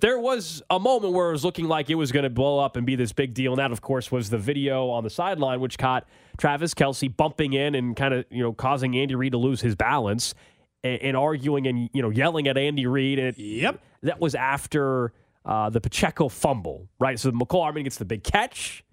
There was a moment where it was looking like it was going to blow up and be this big deal. And that, of course, was the video on the sideline, which caught Travis Kelce bumping in and kind of, you know, causing Andy Reid to lose his balance and, and arguing and, you know, yelling at Andy Reid. And Yep. that was after uh, the Pacheco fumble, right? So Mecole Hardman gets the big catch.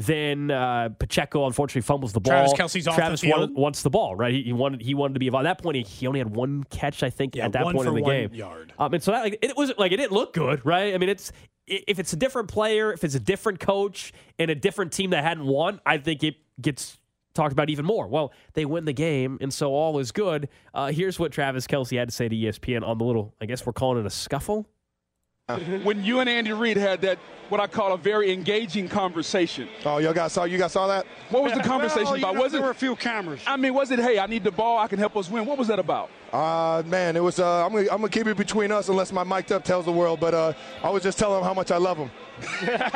Then uh, Pacheco unfortunately fumbles the ball. Travis Kelce's off the field. wanted- wants the ball, right? He, he wanted he wanted to be involved. At that point, he, he only had one catch, I think, Yeah, at that point in the game. yard. Um, and so that like it was like it didn't look good, right? I mean, it's if it's a different player, if it's a different coach and a different team that hadn't won, I think it gets talked about even more. Well, they win the game, and so all is good. Uh, here's what Travis Kelce had to say to ESPN on the little, I guess we're calling it a scuffle. When you and Andy Reid had that what I call a very engaging conversation. Oh, y'all guys saw you guys saw that? What was the conversation Well, about? know, Was there were a few cameras. I mean, was it? Hey, I need the ball. I can help us win. What was that about? Uh, man, it was. Uh, I'm gonna, I'm gonna keep it between us unless my mic'd up tells the world. But uh, I was just telling him how much I love him.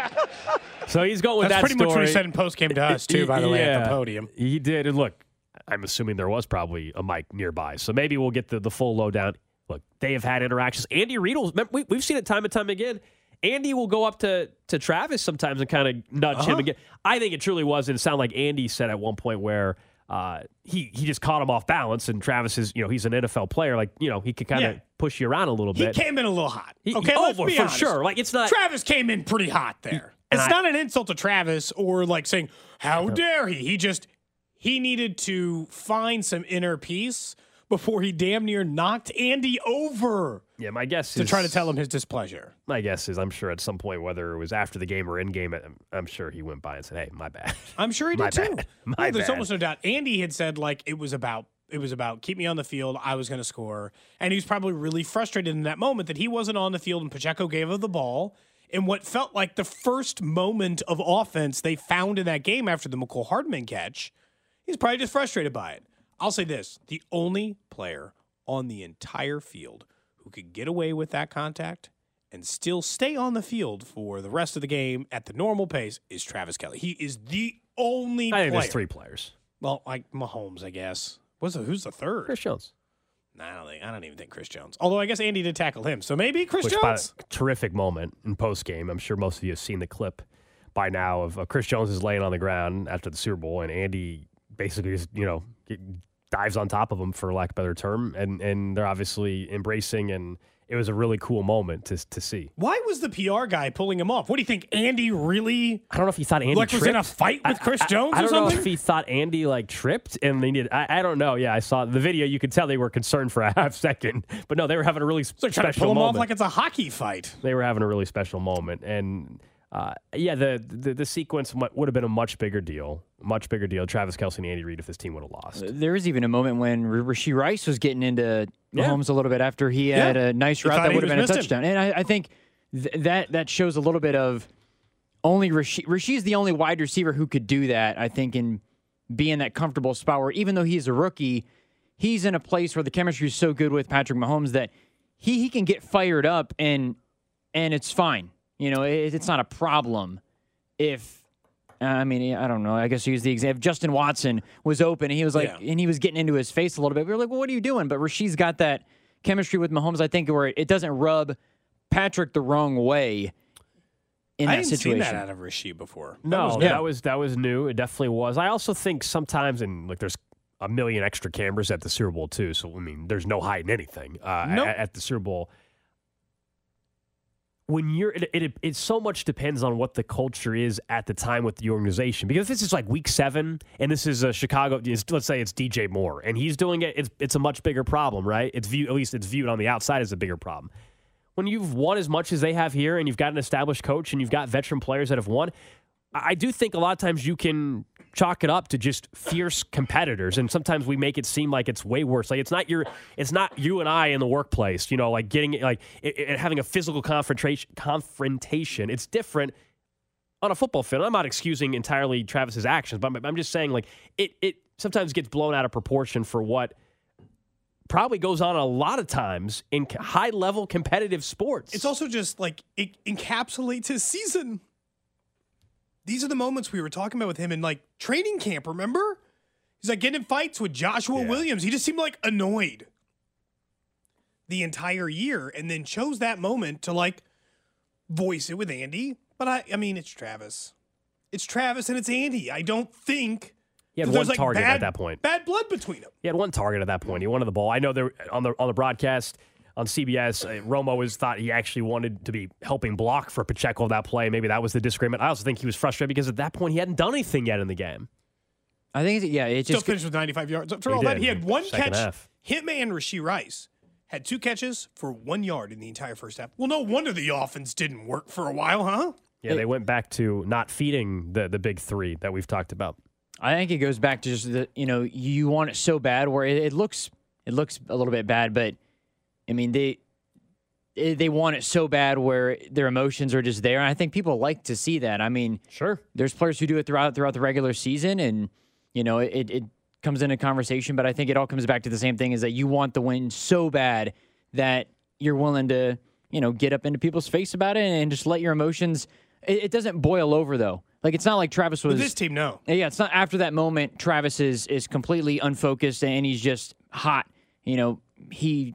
So he's going with that. That's that pretty much what he said in post game to us too. By the way, at the podium. He did. And look, I'm assuming there was probably a mic nearby. So maybe we'll get the, the full lowdown. Look, they have had interactions. Andy Reid we, we've seen it time and time again. Andy will go up to, to Travis sometimes and kind of nudge Uh-huh. him again. I think it truly was. And it sounded like Andy said at one point where uh, he, he just caught him off balance. And Travis is, you know, he's an NFL player. Like, you know, he could kind of Yeah. push you around a little bit. He came in a little hot. He- okay, oh, let's for be honest. sure. Like, it's not. Travis came in pretty hot there. And It's I- not an insult to Travis or like saying, how dare he? He just, he needed to find some inner peace before he damn near knocked Andy over yeah, my guess to is. try to tell him his displeasure. My guess is I'm sure at some point, whether it was after the game or in game, I'm, I'm sure he went by and said, hey, my bad. I'm sure he did too. My there's bad. almost no doubt. Andy had said like it was about it was about keep me on the field. I was going to score, and he was probably really frustrated in that moment that he wasn't on the field and Pacheco gave him the ball. In what felt like the first moment of offense they found in that game after the Mecole Hardman catch, he's probably just frustrated by it. I'll say this: the only player on the entire field who could get away with that contact and still stay on the field for the rest of the game at the normal pace is Travis Kelce. He is the only I think player. there's three players. Well, like Mahomes, I guess. What's the, who's the third? Chris Jones. Nah, I don't think. I don't even think Chris Jones. Although I guess Andy did tackle him, so maybe Chris Which by Jones. terrific moment in post game. I'm sure most of you have seen the clip by now of uh, Chris Jones is laying on the ground after the Super Bowl, and Andy basically just you know dives on top of him for lack of a better term, and and they're obviously embracing, and it was a really cool moment to to see. Why was the PR guy pulling him off? What do you think? Andy really I don't know if he thought Andy like was in a fight with Chris I- I- Jones I, or don't know something? if he thought Andy like tripped and they needed. I, I don't know. Yeah, I saw the video. You could tell they were concerned for a half second, but no, they were having a really They're trying to special pull him moment. off like it's a hockey fight. they were having a really special moment, and uh, yeah, the, the the sequence would have been a much bigger deal, much bigger deal. Travis Kelce and Andy Reid if this team would have lost. There was even a moment when Rashee Rice was getting into Yeah. Mahomes a little bit after he had a nice route that would have been a missed him. touchdown. And I, I think th- that that shows a little bit of only Rashee. Rashee's the only wide receiver who could do that. I think in be in that comfortable spot where even though he's a rookie, he's in a place where the chemistry is so good with Patrick Mahomes that he he can get fired up and and it's fine. You know, it, it's not a problem if I mean, I don't know. I guess use the example. Justin Watson was open and he was like, Yeah. and he was getting into his face a little bit. We were like, well, what are you doing? But Rashee's got that chemistry with Mahomes, I think, where it doesn't rub Patrick the wrong way in I that didn't situation. see that out of Rashee before. That No, was that was that was new. It definitely was. I also think sometimes, and like, there's a million extra cameras at the Super Bowl too. So I mean, there's no hiding anything uh, Nope. at, at the Super Bowl. When you're, it, it, it so much depends on what the culture is at the time with the organization. Because if this is like week seven, and this is a Chicago, let's say it's DJ Moore, and he's doing it, it's it's a much bigger problem, right? It's viewed at least it's viewed on the outside as a bigger problem when you've won as much as they have here and you've got an established coach and you've got veteran players that have won, I do think a lot of times you can chalk it up to just fierce competitors and sometimes we make it seem like it's way worse. Like it's not your it's not you and i in the workplace you know like getting like it, it, having a physical confrontation confrontation. It's different on a football field. I'm not excusing entirely travis's actions but i'm, I'm just saying like it it sometimes gets blown out of proportion for what probably goes on a lot of times in high level competitive sports. It's also just like it encapsulates his season. These are the moments we were talking about with him in like training camp, remember? He's like getting in fights with Joshua Williams. He just seemed like annoyed the entire year and then chose that moment to like voice it with Andy. But I I mean it's Travis. It's Travis and it's Andy. I don't think he had one like, target bad- at that point Bad blood between them. He had one target at that point. He wanted the ball. I know there on the on the broadcast on CBS, uh, Romo was thought he actually wanted to be helping block for Pacheco that play. Maybe that was the disagreement. I also think he was frustrated because at that point he hadn't done anything yet in the game. I think, it's, yeah, it Still just finished with 95 yards. For He all that, he had one Second catch. half. Hitman Rashee Rice had two catches for one yard in the entire first half. Well, no wonder the offense didn't work for a while, huh? Yeah, they went back to not feeding the the big three that we've talked about. I think it goes back to just the you know you want it so bad where it, it looks it looks a little bit bad, but I mean they they want it so bad where their emotions are just there. And I think people like to see that. I mean, Sure. there's players who do it throughout throughout the regular season, and you know it it comes into conversation. But I think it all comes back to the same thing: is that you want the win so bad that you're willing to you know get up into people's face about it and just let your emotions. It, it doesn't boil over though. Like it's not like Travis was. With this team, no. Yeah, it's not after that moment. Travis is is completely unfocused and he's just hot. You know, he